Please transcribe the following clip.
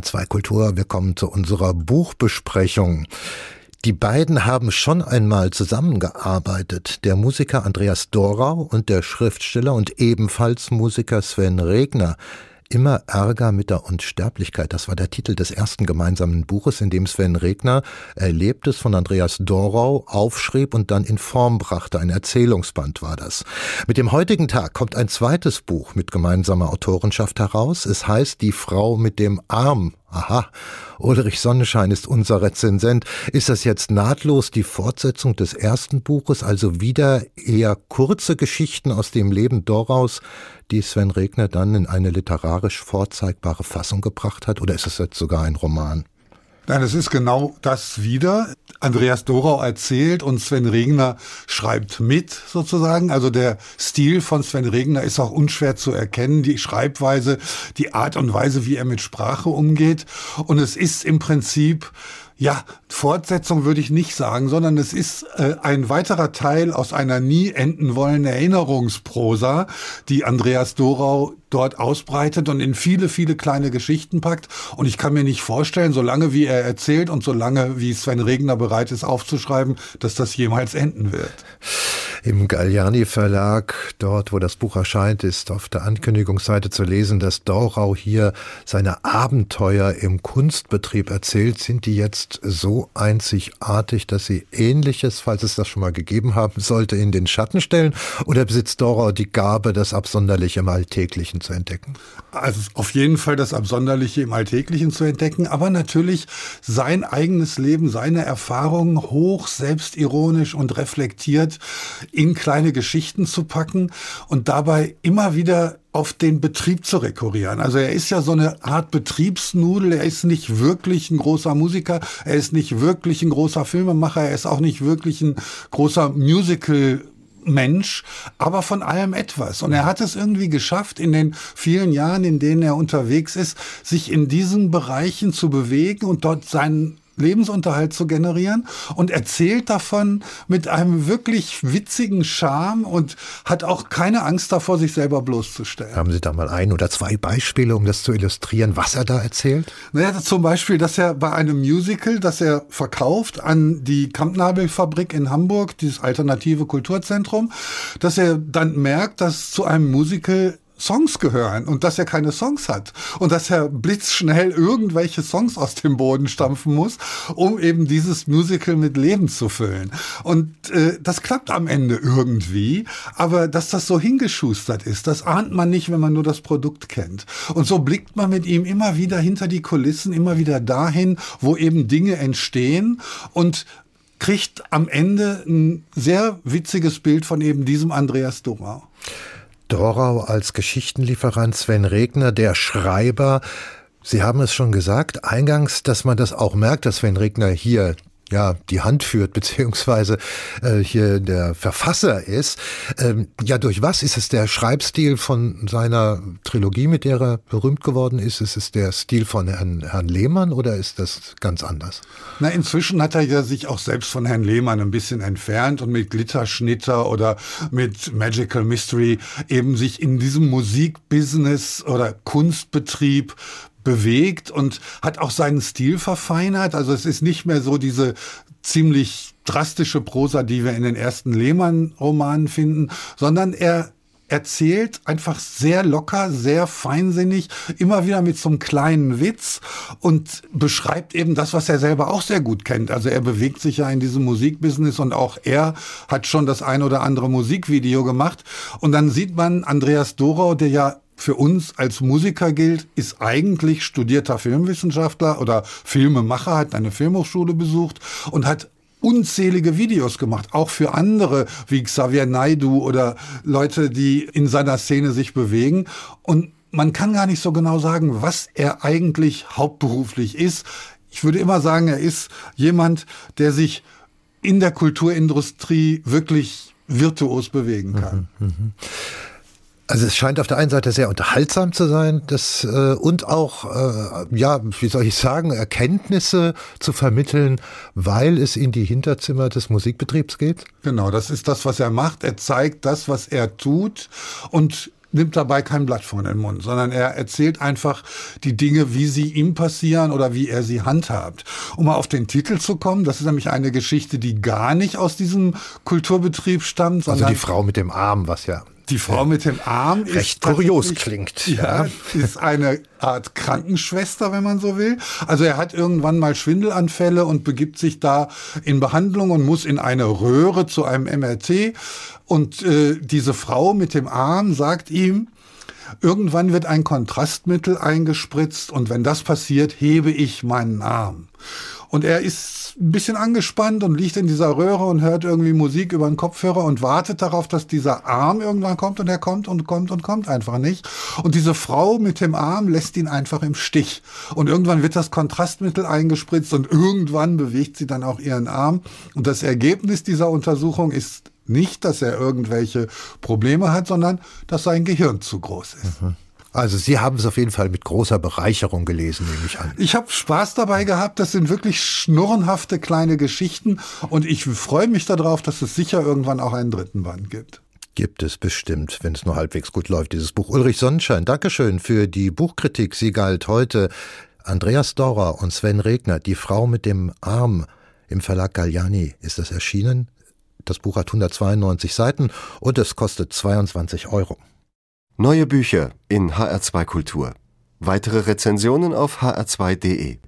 H2 Kultur. Wir kommen zu unserer Buchbesprechung. Die beiden haben schon einmal zusammengearbeitet. Der Musiker Andreas Dorau und der Schriftsteller und ebenfalls Musiker Sven Regner. Immer Ärger mit der Unsterblichkeit. Das war der Titel des ersten gemeinsamen Buches, in dem Sven Regner Erlebtes von Andreas Dorau aufschrieb und dann in Form brachte. Ein Erzählungsband war das. Mit dem heutigen Tag kommt ein zweites Buch mit gemeinsamer Autorenschaft heraus. Es heißt Die Frau mit dem Arm. Aha, Ulrich Sonnenschein ist unser Rezensent. Ist das jetzt nahtlos die Fortsetzung des ersten Buches, also wieder eher kurze Geschichten aus dem Leben Doraus, die Sven Regner dann in eine literarisch vorzeigbare Fassung gebracht hat? Oder ist es jetzt sogar ein Roman? Nein, es ist genau das wieder. Andreas Dorau erzählt und Sven Regner schreibt mit sozusagen. Also der Stil von Sven Regner ist auch unschwer zu erkennen. Die Schreibweise, die Art und Weise, wie er mit Sprache umgeht. Und es ist im Prinzip ja, Fortsetzung würde ich nicht sagen, sondern es ist äh, ein weiterer Teil aus einer nie enden wollen Erinnerungsprosa, die Andreas Dorau dort ausbreitet und in viele, viele kleine Geschichten packt. Und ich kann mir nicht vorstellen, solange wie er erzählt und solange wie Sven Regner bereit ist aufzuschreiben, dass das jemals enden wird. Im Galliani Verlag, dort wo das Buch erscheint, ist auf der Ankündigungsseite zu lesen, dass Dorau hier seine Abenteuer im Kunstbetrieb erzählt. Sind die jetzt so einzigartig, dass sie ähnliches, falls es das schon mal gegeben haben sollte, in den Schatten stellen? Oder besitzt Dorau die Gabe, das Absonderliche im Alltäglichen zu entdecken? Also auf jeden Fall das Absonderliche im Alltäglichen zu entdecken, aber natürlich sein eigenes Leben, seine Erfahrungen hoch selbstironisch und reflektiert in kleine Geschichten zu packen und dabei immer wieder auf den Betrieb zu rekurrieren. Also er ist ja so eine Art Betriebsnudel. Er ist nicht wirklich ein großer Musiker. Er ist nicht wirklich ein großer Filmemacher. Er ist auch nicht wirklich ein großer Musical Mensch, aber von allem etwas. Und er hat es irgendwie geschafft, in den vielen Jahren, in denen er unterwegs ist, sich in diesen Bereichen zu bewegen und dort seinen Lebensunterhalt zu generieren und erzählt davon mit einem wirklich witzigen Charme und hat auch keine Angst davor, sich selber bloßzustellen. Haben Sie da mal ein oder zwei Beispiele, um das zu illustrieren, was er da erzählt? Naja, zum Beispiel, dass er bei einem Musical, das er verkauft an die Kampnabelfabrik in Hamburg, dieses alternative Kulturzentrum, dass er dann merkt, dass zu einem Musical Songs gehören und dass er keine Songs hat und dass er blitzschnell irgendwelche Songs aus dem Boden stampfen muss, um eben dieses Musical mit Leben zu füllen. Und äh, das klappt am Ende irgendwie, aber dass das so hingeschustert ist, das ahnt man nicht, wenn man nur das Produkt kennt. Und so blickt man mit ihm immer wieder hinter die Kulissen, immer wieder dahin, wo eben Dinge entstehen und kriegt am Ende ein sehr witziges Bild von eben diesem Andreas Dorau. Dorau als Geschichtenlieferant, Sven Regner, der Schreiber. Sie haben es schon gesagt, eingangs, dass man das auch merkt, dass Sven Regner hier ja, die Hand führt, beziehungsweise äh, hier der Verfasser ist. Ähm, ja, durch was ist es der Schreibstil von seiner Trilogie, mit der er berühmt geworden ist? Ist es der Stil von Herrn, Herrn Lehmann oder ist das ganz anders? Na, inzwischen hat er ja sich auch selbst von Herrn Lehmann ein bisschen entfernt und mit Glitterschnitter oder mit Magical Mystery eben sich in diesem Musikbusiness oder Kunstbetrieb bewegt und hat auch seinen Stil verfeinert. Also es ist nicht mehr so diese ziemlich drastische Prosa, die wir in den ersten Lehmann-Romanen finden, sondern er erzählt einfach sehr locker, sehr feinsinnig, immer wieder mit so einem kleinen Witz und beschreibt eben das, was er selber auch sehr gut kennt. Also er bewegt sich ja in diesem Musikbusiness und auch er hat schon das ein oder andere Musikvideo gemacht. Und dann sieht man Andreas Dorau, der ja für uns als Musiker gilt, ist eigentlich studierter Filmwissenschaftler oder Filmemacher, hat eine Filmhochschule besucht und hat unzählige Videos gemacht, auch für andere wie Xavier Naidu oder Leute, die in seiner Szene sich bewegen. Und man kann gar nicht so genau sagen, was er eigentlich hauptberuflich ist. Ich würde immer sagen, er ist jemand, der sich in der Kulturindustrie wirklich virtuos bewegen kann. Mhm, mh. Also es scheint auf der einen Seite sehr unterhaltsam zu sein, das äh, und auch äh, ja, wie soll ich sagen, Erkenntnisse zu vermitteln, weil es in die Hinterzimmer des Musikbetriebs geht. Genau, das ist das, was er macht. Er zeigt das, was er tut und nimmt dabei kein Blatt vor den Mund, sondern er erzählt einfach die Dinge, wie sie ihm passieren oder wie er sie handhabt. Um mal auf den Titel zu kommen, das ist nämlich eine Geschichte, die gar nicht aus diesem Kulturbetrieb stammt, sondern also die Frau mit dem Arm, was ja die Frau mit dem Arm recht kurios klingt. Ja, ist eine Art Krankenschwester, wenn man so will. Also er hat irgendwann mal Schwindelanfälle und begibt sich da in Behandlung und muss in eine Röhre zu einem MRT. Und äh, diese Frau mit dem Arm sagt ihm, Irgendwann wird ein Kontrastmittel eingespritzt und wenn das passiert, hebe ich meinen Arm. Und er ist ein bisschen angespannt und liegt in dieser Röhre und hört irgendwie Musik über den Kopfhörer und wartet darauf, dass dieser Arm irgendwann kommt und er kommt und kommt und kommt einfach nicht. Und diese Frau mit dem Arm lässt ihn einfach im Stich. Und irgendwann wird das Kontrastmittel eingespritzt und irgendwann bewegt sie dann auch ihren Arm. Und das Ergebnis dieser Untersuchung ist nicht, dass er irgendwelche Probleme hat, sondern dass sein Gehirn zu groß ist. Mhm. Also Sie haben es auf jeden Fall mit großer Bereicherung gelesen, nehme ich an. Ich habe Spaß dabei gehabt. Das sind wirklich schnurrenhafte kleine Geschichten und ich freue mich darauf, dass es sicher irgendwann auch einen dritten Band gibt. Gibt es bestimmt, wenn es nur halbwegs gut läuft, dieses Buch. Ulrich Sonnenschein, Dankeschön für die Buchkritik. Sie galt heute Andreas Dorer und Sven Regner, Die Frau mit dem Arm. Im Verlag Galliani ist das erschienen. Das Buch hat 192 Seiten und es kostet 22 Euro. Neue Bücher in HR2 Kultur. Weitere Rezensionen auf hr2.de.